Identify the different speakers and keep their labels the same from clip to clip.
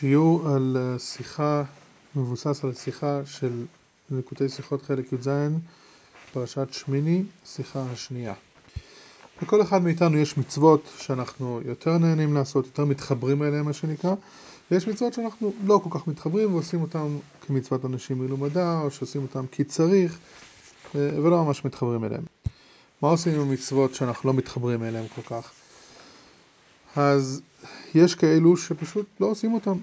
Speaker 1: שיעור על שיחה, מבוסס על שיחה של ליקוטי שיחות חלק י"ז, פרשת שמיני, שיחה השנייה. לכל אחד מאיתנו יש מצוות שאנחנו יותר נהנים לעשות, יותר מתחברים אליהם מה שנקרא, ויש מצוות שאנחנו לא כל כך מתחברים ועושים אותם כמצוות אנשים מלומדה, או שעושים אותם כי צריך, ולא ממש מתחברים אליהם. מה עושים עם המצוות שאנחנו לא מתחברים אליהם כל כך? אז יש כאלו שפשוט לא עושים אותם.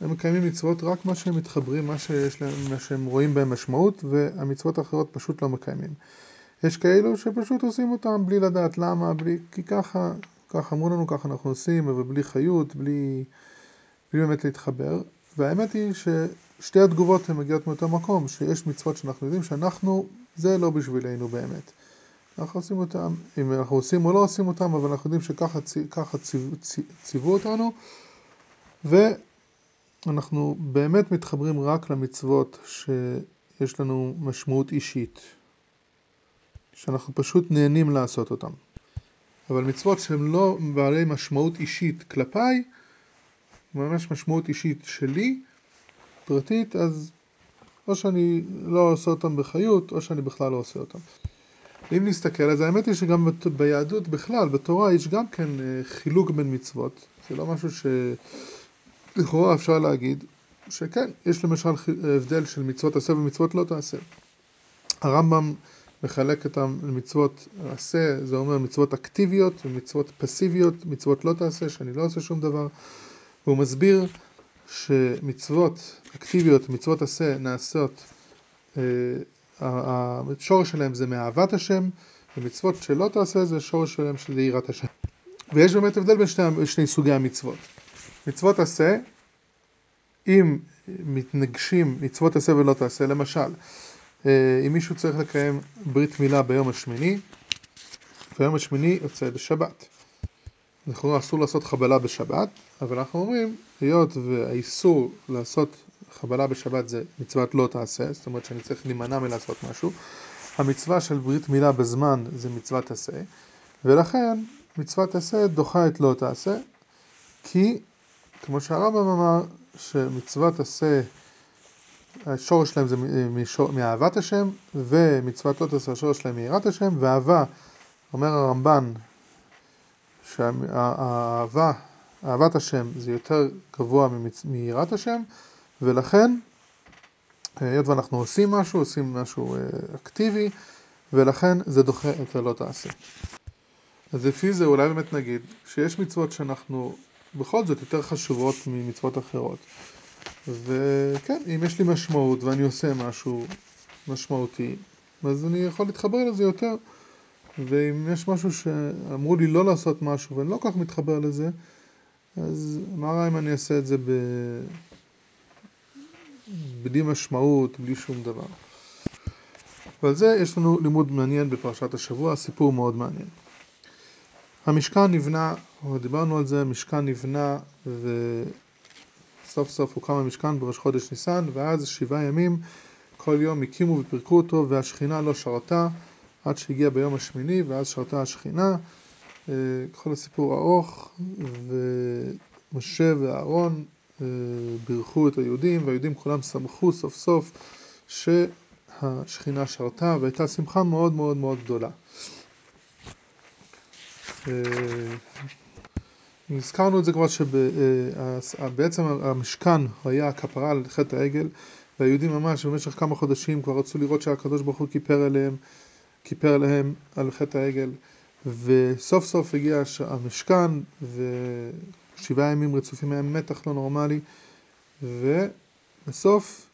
Speaker 1: הם מקיימים מצוות רק מה שהם מתחברים, מה שיש להם, מה שהם רואים בהם משמעות, והמצוות האחרות פשוט לא מקיימים. יש כאלו שפשוט עושים אותם בלי לדעת למה, בלי, כי ככה, ככה אמרו לנו, ככה אנחנו עושים, אבל בלי חיות, בלי, בלי באמת להתחבר. והאמת היא ששתי התגובות הן מגיעות מאותו מקום, שיש מצוות שאנחנו יודעים שאנחנו, זה לא בשבילנו באמת. אנחנו עושים אותם, אם אנחנו עושים או לא עושים אותם, אבל אנחנו יודעים שככה ציו, ציוו אותנו, ואנחנו באמת מתחברים רק למצוות שיש לנו משמעות אישית, שאנחנו פשוט נהנים לעשות אותם. אבל מצוות שהן לא בעלי משמעות אישית כלפיי, ממש משמעות אישית שלי, פרטית, אז או שאני לא עושה אותם בחיות, או שאני בכלל לא עושה אותם. אם נסתכל, אז האמת היא שגם ביהדות בכלל, בתורה, יש גם כן אה, חילוק בין מצוות. זה לא משהו שלכאורה אפשר להגיד, שכן, יש למשל הבדל של מצוות עשה ומצוות לא תעשה. הרמב"ם מחלק אותם למצוות עשה, זה אומר מצוות אקטיביות ומצוות פסיביות, מצוות לא תעשה, שאני לא עושה שום דבר. והוא מסביר שמצוות אקטיביות, מצוות עשה, נעשות אה, השורש שלהם זה מאהבת השם, ומצוות שלא תעשה זה שורש שלהם של יראת השם. ויש באמת הבדל בין שני, שני סוגי המצוות. מצוות עשה, אם מתנגשים מצוות עשה ולא תעשה, למשל, אה, אם מישהו צריך לקיים ברית מילה ביום השמיני, ביום השמיני יוצא בשבת. לכאורה אסור לעשות חבלה בשבת, אבל אנחנו אומרים, היות והאיסור לעשות חבלה בשבת זה מצוות לא תעשה, זאת אומרת שאני צריך להימנע מלעשות משהו. המצווה של ברית מילה בזמן זה מצוות עשה, ולכן מצוות עשה דוחה את לא תעשה, כי כמו שהרמב"ם אמר, שמצוות עשה, השורש שלהם זה מאהבת השם, ומצוות לא תעשה השורש שלהם מיראת השם, ואהבה, אומר הרמב"ן, שהאהבה, אהבת השם זה יותר גבוה מיראת השם, ולכן, היות ואנחנו עושים משהו, עושים משהו אה, אקטיבי, ולכן זה דוחה את הלא תעשה. אז לפי זה אולי באמת נגיד שיש מצוות שאנחנו בכל זאת יותר חשובות ממצוות אחרות. וכן, אם יש לי משמעות ואני עושה משהו משמעותי, אז אני יכול להתחבר לזה יותר. ואם יש משהו שאמרו לי לא לעשות משהו ואני לא כל כך מתחבר לזה, אז מה רע אם אני אעשה את זה ב... בלי משמעות, בלי שום דבר. ועל זה יש לנו לימוד מעניין בפרשת השבוע, סיפור מאוד מעניין. המשכן נבנה, דיברנו על זה, המשכן נבנה וסוף סוף הוקם המשכן בראש חודש ניסן ואז שבעה ימים כל יום הקימו ופירקו אותו והשכינה לא שרתה עד שהגיע ביום השמיני ואז שרתה השכינה אה, כל הסיפור ארוך ומשה ואהרון בירכו את היהודים, והיהודים כולם שמחו סוף סוף שהשכינה שרתה, והייתה שמחה מאוד מאוד מאוד גדולה. אה, הזכרנו את זה כבר שבעצם המשכן היה הכפרה על חטא העגל, והיהודים ממש במשך כמה חודשים כבר רצו לראות שהקדוש ברוך הוא כיפר עליהם, כיפר עליהם על חטא העגל, וסוף סוף הגיע המשכן, ו... שבעה ימים רצופים היה מתח לא נורמלי, ובסוף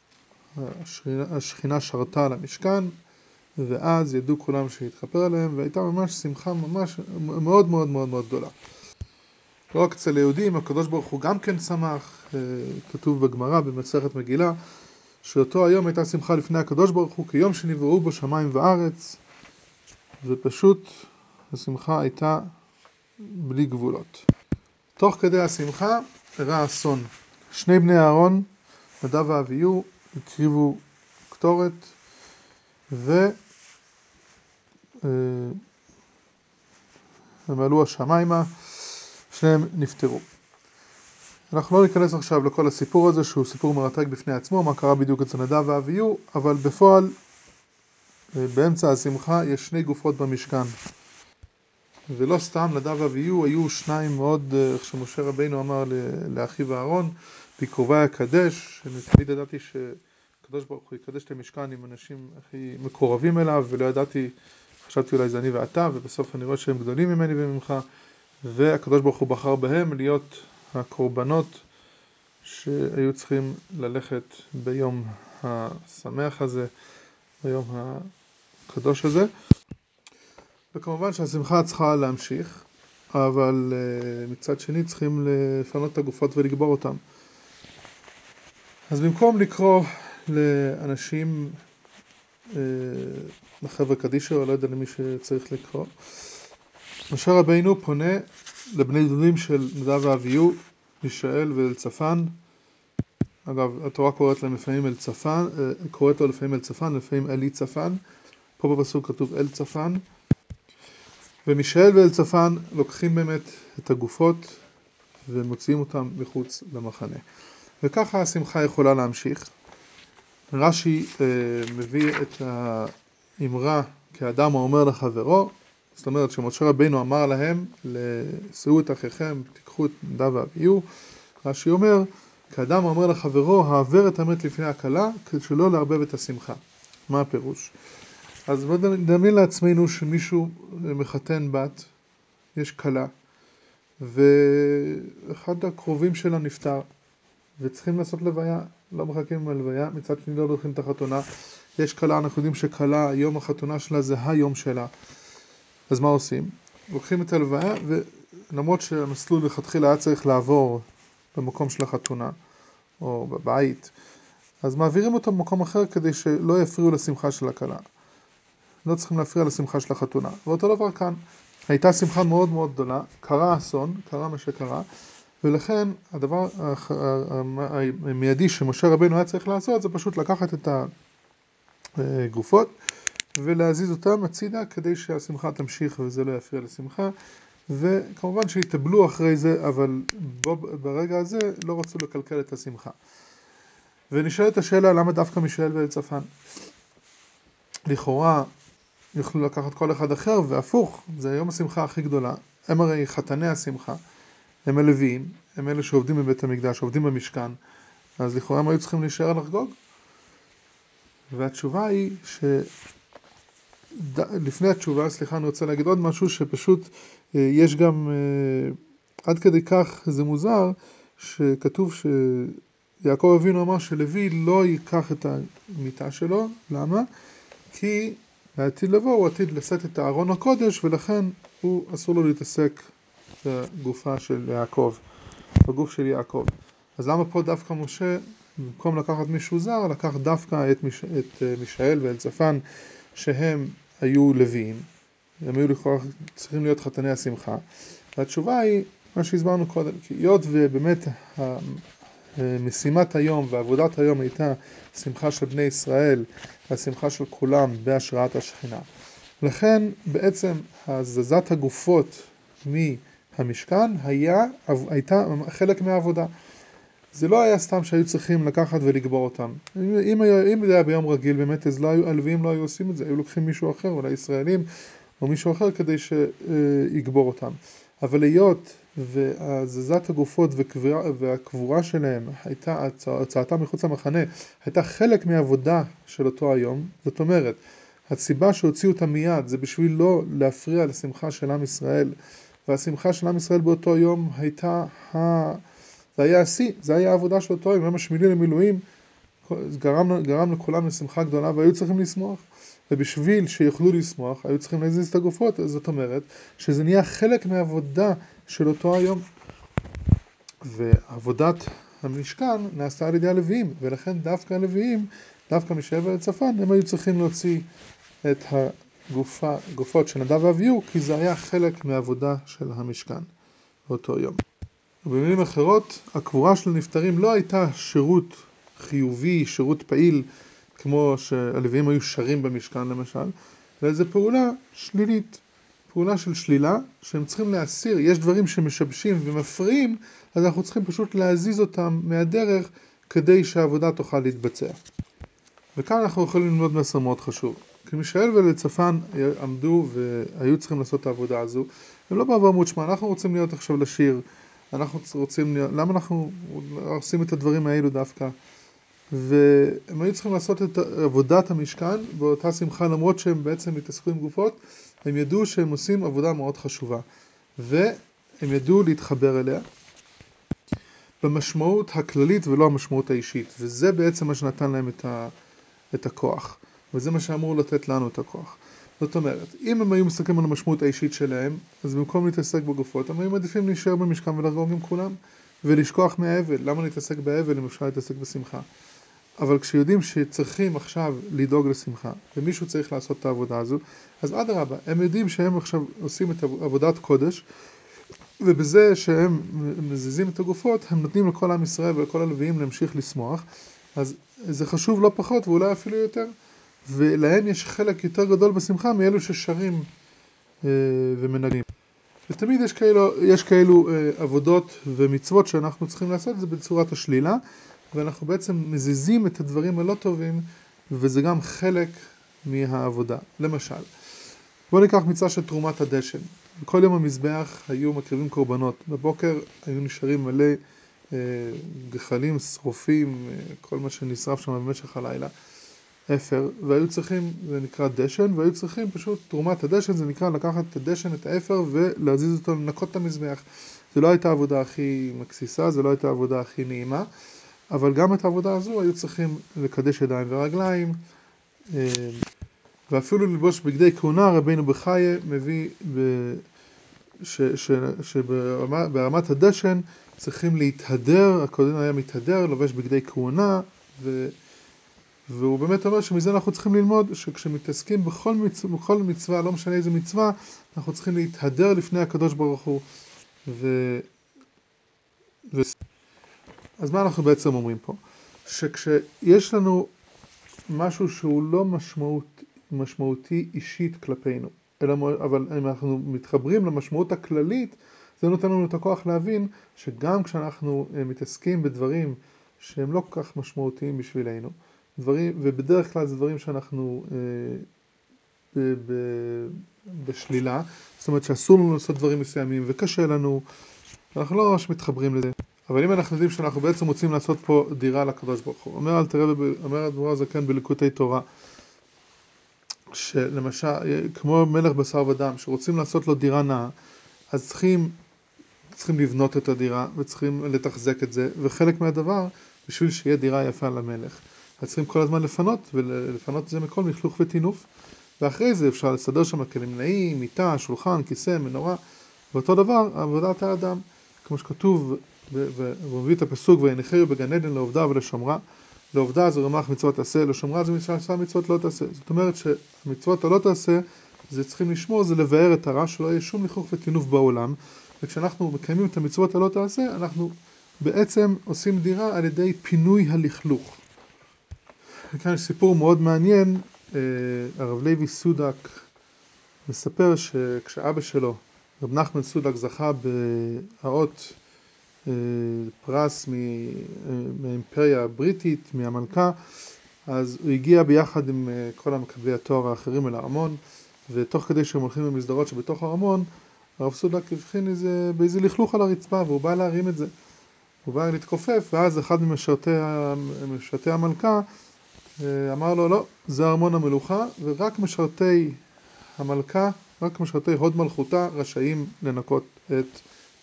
Speaker 1: השכינה, שרתה על המשכן, ואז ידעו כולם שהתחפר עליהם, והייתה ממש שמחה ממש מאוד מאוד מאוד מאוד גדולה. לא רק אצל היהודים, הקדוש ברוך הוא גם כן שמח, אה, כתוב בגמרא במסכת מגילה, שאותו היום הייתה שמחה לפני הקדוש ברוך הוא כיום שנבראו בו שמיים וארץ, ופשוט השמחה הייתה בלי גבולות. תוך כדי השמחה אירע אסון. שני בני אהרון, נדב ואביהו, הקריבו קטורת ו... אה, עלו השמיימה, שניהם נפטרו. אנחנו לא ניכנס עכשיו לכל הסיפור הזה שהוא סיפור מרתק בפני עצמו, מה קרה בדיוק אצל נדב ואביהו, אבל בפועל באמצע השמחה יש שני גופות במשכן. ולא סתם נדב ואביהו היו שניים מאוד, איך שמשה רבינו אמר לאחיו אהרון, בקרובי אקדש, שאני תמיד ידעתי שהקדוש ברוך הוא יקדש את המשכן עם אנשים הכי מקורבים אליו, ולא ידעתי, חשבתי אולי זה אני ואתה, ובסוף אני רואה שהם גדולים ממני וממך, והקדוש ברוך הוא בחר בהם להיות הקורבנות שהיו צריכים ללכת ביום השמח הזה, ביום הקדוש הזה. וכמובן שהשמחה צריכה להמשיך, אבל אה, מצד שני צריכים לפנות את הגופות ולגבור אותן. אז במקום לקרוא לאנשים, אה, לחבר'ה קדישא, או לא יודע למי שצריך לקרוא, משה רבינו פונה לבני דודים של נדב ואביהו, מישאל ואלצפן. אגב, התורה קוראת להם לפעמים אלצפן, אה, קוראת לו לפעמים אלצפן, לפעמים אלי צפן. פה בפסוק כתוב אלצפן. ומישאל ואלצפן לוקחים באמת את הגופות ומוציאים אותם מחוץ למחנה. וככה השמחה יכולה להמשיך. רש"י אה, מביא את האמרה כאדם האומר לחברו, זאת אומרת שמשה רבינו אמר להם, שאו את אחיכם, תיקחו את נדב ואביהו, רש"י אומר, כאדם האומר לחברו, העבר את המת לפני הכלה, כדי שלא לערבב את השמחה. מה הפירוש? אז בואו נדמיין לעצמנו שמישהו מחתן בת, יש כלה, ואחד הקרובים שלה נפטר, וצריכים לעשות לוויה, לא מחכים עם הלוויה, מצד שני לא דוחים את החתונה. יש כלה, אנחנו יודעים שכלה, יום החתונה שלה זה היום שלה. אז מה עושים? לוקחים את הלוויה, ולמרות שהמסלול לכתחילה היה צריך לעבור במקום של החתונה, או בבית, אז מעבירים אותו במקום אחר כדי שלא יפריעו לשמחה של הכלה. לא צריכים להפריע לשמחה של החתונה. ואותו דבר כאן, הייתה שמחה מאוד מאוד גדולה, קרה אסון, קרה מה שקרה, ולכן הדבר המיידי שמשה רבינו היה צריך לעשות זה פשוט לקחת את הגופות ולהזיז אותם הצידה כדי שהשמחה תמשיך וזה לא יפריע לשמחה וכמובן שהתאבלו אחרי זה אבל בו, ברגע הזה לא רצו לקלקל את השמחה. ונשאלת השאלה למה דווקא מישאל ואלצפן? לכאורה יוכלו לקחת כל אחד אחר והפוך, זה יום השמחה הכי גדולה, הם הרי חתני השמחה הם הלוויים, הם אלה שעובדים בבית המקדש, עובדים במשכן, אז לכאורה הם היו צריכים להישאר לחגוג. והתשובה היא ש... לפני התשובה, סליחה, אני רוצה להגיד עוד משהו שפשוט אה, יש גם, אה, עד כדי כך זה מוזר, שכתוב שיעקב אבינו אמר שלוי לא ייקח את המיטה שלו, למה? כי לעתיד לבוא הוא עתיד לשאת את ארון הקודש ולכן הוא אסור לו להתעסק בגופה של יעקב, בגוף של יעקב. אז למה פה דווקא משה, במקום לקחת מישהו זר, לקח דווקא את, מיש... את אה, מישאל ואלצפן שהם היו לוויים, הם היו לכאורה צריכים להיות חתני השמחה, והתשובה היא מה שהסברנו קודם, כי היות ובאמת משימת היום ועבודת היום הייתה שמחה של בני ישראל והשמחה של כולם בהשראת השכינה. לכן בעצם הזזת הגופות מהמשכן היה, הייתה חלק מהעבודה. זה לא היה סתם שהיו צריכים לקחת ולגבור אותם. אם, אם זה היה ביום רגיל באמת אז לא היו, הלוויים לא היו עושים את זה, היו לוקחים מישהו אחר, אולי ישראלים או מישהו אחר כדי שיגבור אותם. אבל היות והזזת הגופות והקבורה שלהם הייתה, הצעתם מחוץ למחנה, הייתה חלק מעבודה של אותו היום, זאת אומרת, הסיבה שהוציאו אותם מיד זה בשביל לא להפריע לשמחה של עם ישראל, והשמחה של עם ישראל באותו יום הייתה, ה... זה היה השיא, זה היה העבודה של אותו יום, יום השמיני למילואים, גרם, גרם לכולם לשמחה גדולה והיו צריכים לשמוח. ובשביל שיוכלו לשמוח היו צריכים להזיז את הגופות, זאת אומרת שזה נהיה חלק מהעבודה של אותו היום. ועבודת המשכן נעשתה על ידי הלוויים, ולכן דווקא הלוויים, דווקא משבע לצפן, הם היו צריכים להוציא את הגופות של נדב ואביהו, כי זה היה חלק מהעבודה של המשכן באותו יום. ובמילים אחרות, הקבורה של הנפטרים לא הייתה שירות חיובי, שירות פעיל, כמו שהלוויים היו שרים במשכן למשל, אלא זו פעולה שלילית, פעולה של שלילה, שהם צריכים להסיר, יש דברים שמשבשים ומפריעים, אז אנחנו צריכים פשוט להזיז אותם מהדרך כדי שהעבודה תוכל להתבצע. וכאן אנחנו יכולים ללמוד מסר מאוד חשוב. כי מישאל ולצפן עמדו והיו צריכים לעשות את העבודה הזו, הם לא באו ואמרו, שמע, אנחנו רוצים להיות עכשיו לשיר, אנחנו רוצים להיות, למה אנחנו עושים את הדברים האלו דווקא? והם היו צריכים לעשות את עבודת המשכן באותה שמחה, למרות שהם בעצם התעסקו עם גופות, הם ידעו שהם עושים עבודה מאוד חשובה, והם ידעו להתחבר אליה במשמעות הכללית ולא המשמעות האישית, וזה בעצם מה שנתן להם את, ה, את הכוח, וזה מה שאמור לתת לנו את הכוח. זאת אומרת, אם הם היו מסתכלים על המשמעות האישית שלהם, אז במקום להתעסק בגופות, הם היו מעדיפים להישאר במשכן ולחגוג עם כולם, ולשכוח מהאבל. למה להתעסק באבל אם אפשר להתעסק בשמחה? אבל כשיודעים שצריכים עכשיו לדאוג לשמחה, ומישהו צריך לעשות את העבודה הזו, אז אדרבה, הם יודעים שהם עכשיו עושים את עבודת קודש, ובזה שהם מזיזים את הגופות, הם נותנים לכל עם ישראל ולכל הלוויים להמשיך לשמוח, אז זה חשוב לא פחות ואולי אפילו יותר, ולהם יש חלק יותר גדול בשמחה מאלו ששרים אה, ומנגנים. ותמיד יש כאלו, יש כאלו אה, עבודות ומצוות שאנחנו צריכים לעשות זה בצורת השלילה, ואנחנו בעצם מזיזים את הדברים הלא טובים, וזה גם חלק מהעבודה. למשל, בואו ניקח מצווה של תרומת הדשן. בכל יום המזבח היו מקריבים קורבנות. בבוקר היו נשארים מלא אה, גחלים, שרופים, אה, כל מה שנשרף שם במשך הלילה. אפר, והיו צריכים, זה נקרא דשן, והיו צריכים פשוט, תרומת הדשן זה נקרא לקחת את הדשן, את האפר, ולהזיז אותו, לנקות את המזבח. זה לא הייתה העבודה הכי מקסיסה, זה לא הייתה העבודה הכי נעימה, אבל גם את העבודה הזו היו צריכים לקדש ידיים ורגליים, אה, ואפילו ללבוש בגדי כהונה, רבינו בחייה מביא ב... ש... ש... שברמת הדשן צריכים להתהדר, הקודם היה מתהדר, לובש בגדי כהונה, ו... והוא באמת אומר שמזה אנחנו צריכים ללמוד שכשמתעסקים בכל, מצ... בכל מצווה, לא משנה איזה מצווה, אנחנו צריכים להתהדר לפני הקדוש ברוך הוא. ו... ו... אז מה אנחנו בעצם אומרים פה? שכשיש לנו משהו שהוא לא משמעות, משמעותי אישית כלפינו, אלא, אבל אם אנחנו מתחברים למשמעות הכללית, זה נותן לנו את הכוח להבין שגם כשאנחנו אה, מתעסקים בדברים שהם לא כל כך משמעותיים בשבילנו, דברים, ובדרך כלל זה דברים שאנחנו אה, ב, ב, בשלילה, זאת אומרת שאסור לנו לעשות דברים מסוימים וקשה לנו, אנחנו לא ממש מתחברים לזה. אבל אם אנחנו יודעים שאנחנו בעצם רוצים לעשות פה דירה לקדוש ברוך הוא, אומר אל תראה, אומר אדמו"ר הזקן בליקוטי תורה, שלמשל, כמו מלך בשר ודם, שרוצים לעשות לו דירה נאה, אז צריכים, צריכים לבנות את הדירה וצריכים לתחזק את זה, וחלק מהדבר, בשביל שיהיה דירה יפה למלך. אז צריכים כל הזמן לפנות, ולפנות את זה מכל מכלוך וטינוף, ואחרי זה אפשר לסדר שם כלים נעים, מיטה, שולחן, כיסא, מנורה, ואותו דבר עבודת האדם, כמו שכתוב, והוא מביא את הפסוק ויניחהו בגן עדן לעובדה ולשומרה, לעובדה זה רמ"ח מצוות תעשה, לשומרה זה מצווה מצוות לא תעשה, זאת אומרת שהמצוות הלא תעשה, זה צריכים לשמור, זה לבאר את הרע, שלא יהיה שום לכלוך וטינוף בעולם, וכשאנחנו מקיימים את המצוות הלא תעשה, אנחנו בעצם עושים דירה על ידי פינוי הלכלוך. וכאן יש סיפור מאוד מעניין, אה, הרב לוי סודק מספר שכשאבא שלו, רב נחמן סודק, זכה באות פרס אה, מהאימפריה הבריטית, מהמלכה, אז הוא הגיע ביחד עם כל המקבלי התואר האחרים אל הארמון, ותוך כדי שהם הולכים במסדרות שבתוך הארמון, הרב סודק הבחין איזה, באיזה לכלוך על הרצפה, והוא בא להרים את זה. הוא בא להתכופף, ואז אחד ממשרתי המלכה אמר לו לא, זה ארמון המלוכה ורק משרתי המלכה, רק משרתי הוד מלכותה רשאים לנקות את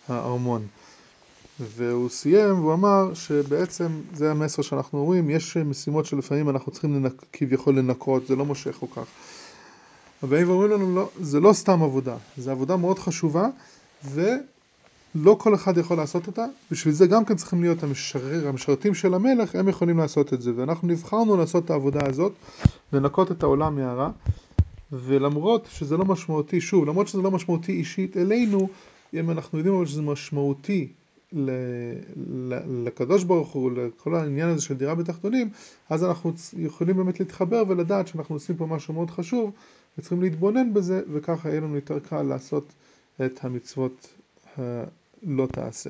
Speaker 1: הארמון. והוא סיים והוא אמר שבעצם זה המסר שאנחנו אומרים, יש משימות שלפעמים אנחנו צריכים לנק, כביכול לנקות, זה לא מושך כל כך. הבאים ואומרים לנו לא, זה לא סתם עבודה, זה עבודה מאוד חשובה ו... לא כל אחד יכול לעשות אותה, בשביל זה גם כן צריכים להיות המשרר, המשרתים של המלך, הם יכולים לעשות את זה, ואנחנו נבחרנו לעשות את העבודה הזאת, לנקות את העולם מהרע, ולמרות שזה לא משמעותי, שוב, למרות שזה לא משמעותי אישית אלינו, אם אנחנו יודעים אבל שזה משמעותי לקדוש ברוך הוא, לכל העניין הזה של דירה בתחתונים, אז אנחנו יכולים באמת להתחבר ולדעת שאנחנו עושים פה משהו מאוד חשוב, וצריכים להתבונן בזה, וככה יהיה לנו יותר קל לעשות את המצוות הלא תעשה.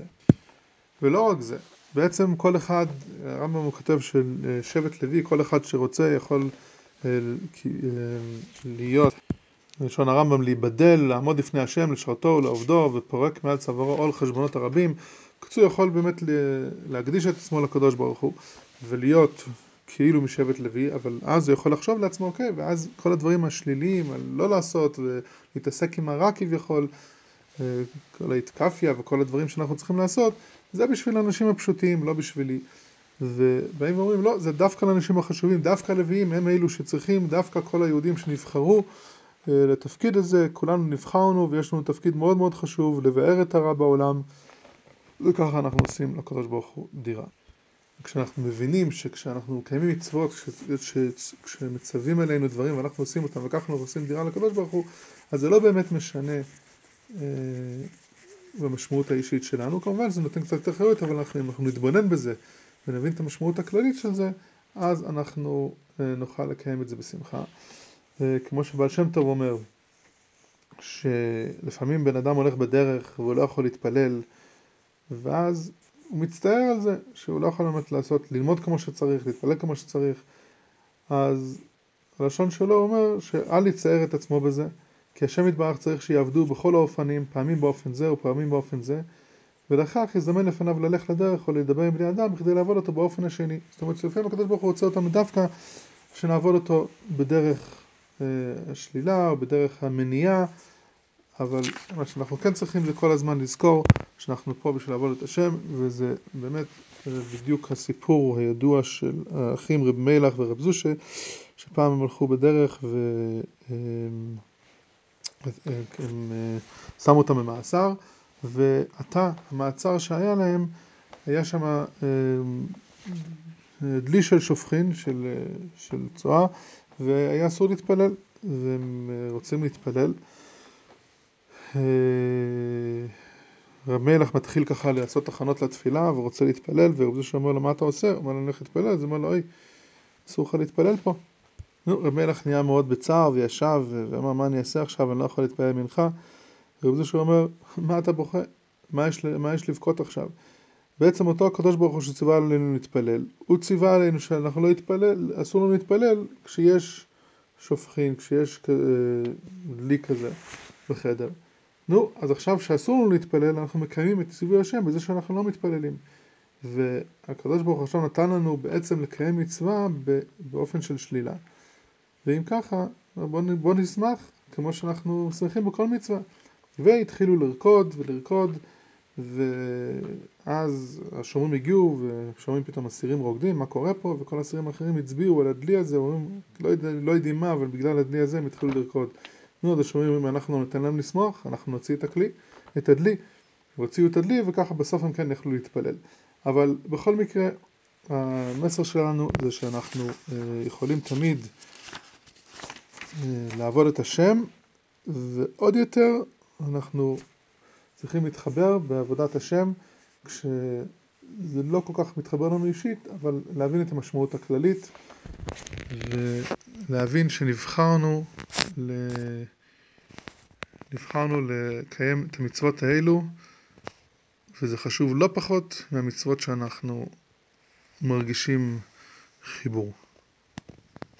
Speaker 1: ולא רק זה, בעצם כל אחד, הרמב"ם הוא כותב ששבט לוי, כל אחד שרוצה יכול אה, אה, להיות, לשון הרמב"ם, להיבדל, לעמוד לפני השם, לשרתו ולעובדו, ופורק מעל צווארו עול חשבונות הרבים. בקיצור, יכול באמת להקדיש את עצמו לקדוש ברוך הוא, ולהיות כאילו משבט לוי, אבל אז הוא יכול לחשוב לעצמו, אוקיי, ואז כל הדברים השליליים, על לא לעשות, ולהתעסק עם הרע כביכול, אה, כל ההתקפיה וכל הדברים שאנחנו צריכים לעשות, זה בשביל האנשים הפשוטים, לא בשבילי. ובאים ואומרים, לא, זה דווקא לאנשים החשובים, דווקא הלוויים הם אלו שצריכים, דווקא כל היהודים שנבחרו אה, לתפקיד הזה, כולנו נבחרנו ויש לנו תפקיד מאוד מאוד חשוב, לבאר את הרע בעולם, וככה אנחנו עושים לקדוש ברוך הוא דירה. כשאנחנו מבינים שכשאנחנו מקיימים מצוות, כשמצווים עלינו דברים ואנחנו עושים אותם וככה אנחנו עושים דירה לקדוש ברוך הוא, אז זה לא באמת משנה אה, במשמעות האישית שלנו, כמובן זה נותן קצת יותר חיות, אבל אנחנו, אם אנחנו נתבונן בזה ונבין את המשמעות הכללית של זה, אז אנחנו אה, נוכל לקיים את זה בשמחה. אה, כמו שבעל שם טוב אומר, שלפעמים בן אדם הולך בדרך והוא לא יכול להתפלל, ואז הוא מצטער על זה שהוא לא יכול באמת לעשות, ללמוד כמו שצריך, להתפלל כמו שצריך, אז הלשון שלו אומר שאל יצער את עצמו בזה, כי השם יתברך צריך שיעבדו בכל האופנים, פעמים באופן זה ופעמים באופן זה, ולכך יזמן לפניו ללך לדרך או לדבר עם בני אדם בכדי לעבוד אותו באופן השני. זאת אומרת שלפעמים הקדוש ברוך הוא רוצה אותנו דווקא שנעבוד אותו בדרך אה, השלילה או בדרך המניעה, אבל מה שאנחנו כן צריכים זה כל הזמן לזכור שאנחנו פה בשביל לעבוד את השם, וזה באמת אה, בדיוק הסיפור הידוע של האחים רב מלח ורב זושה, שפעם הם הלכו בדרך והם הם, אה, שמו אותם במאסר, ועתה המעצר שהיה להם, היה שם אה, דלי של שופכין, של, של צואה, והיה אסור להתפלל, והם רוצים להתפלל. רב מלך מתחיל ככה לעשות תחנות לתפילה ורוצה להתפלל, ורב זה שאומר לו מה אתה עושה? הוא אומר לו אני הולך להתפלל, אז הוא אומר לו אוי, אסור לך להתפלל פה. נו, רב מלך נהיה מאוד בצער וישב ואמר מה אני אעשה עכשיו, אני לא יכול להתפלל מנחה. רב זה שאומר מה אתה בוכה? מה יש, מה יש לבכות עכשיו? בעצם אותו הקדוש ברוך הוא שציווה עלינו להתפלל, הוא ציווה עלינו שאנחנו לא נתפלל, אסור לנו להתפלל כשיש שופכין, כשיש דלי כזה בחדר. נו, אז עכשיו שאסור לנו להתפלל, אנחנו מקיימים את ציווי השם בזה שאנחנו לא מתפללים. והקדוש ברוך הוא עכשיו נתן לנו בעצם לקיים מצווה באופן של שלילה. ואם ככה, בואו בוא נשמח כמו שאנחנו שמחים בכל מצווה. והתחילו לרקוד ולרקוד, ואז השומרים הגיעו, ושומעים פתאום אסירים רוקדים, מה קורה פה? וכל האסירים האחרים הצביעו על הדלי הזה, אומרים, לא, יודע, לא יודעים מה, אבל בגלל הדלי הזה הם התחילו לרקוד. נו, אז השומרים אומרים, אנחנו ניתן להם לשמוח, אנחנו נוציא את הכלי, את הדלי. והוציאו את הדלי, וככה בסוף הם כן יכלו להתפלל. אבל בכל מקרה, המסר שלנו זה שאנחנו אה, יכולים תמיד אה, לעבוד את השם, ועוד יותר אנחנו צריכים להתחבר בעבודת השם, כשזה לא כל כך מתחבר לנו אישית, אבל להבין את המשמעות הכללית, ולהבין שנבחרנו ל... נבחרנו לקיים את המצוות האלו, וזה חשוב לא פחות מהמצוות שאנחנו מרגישים חיבור.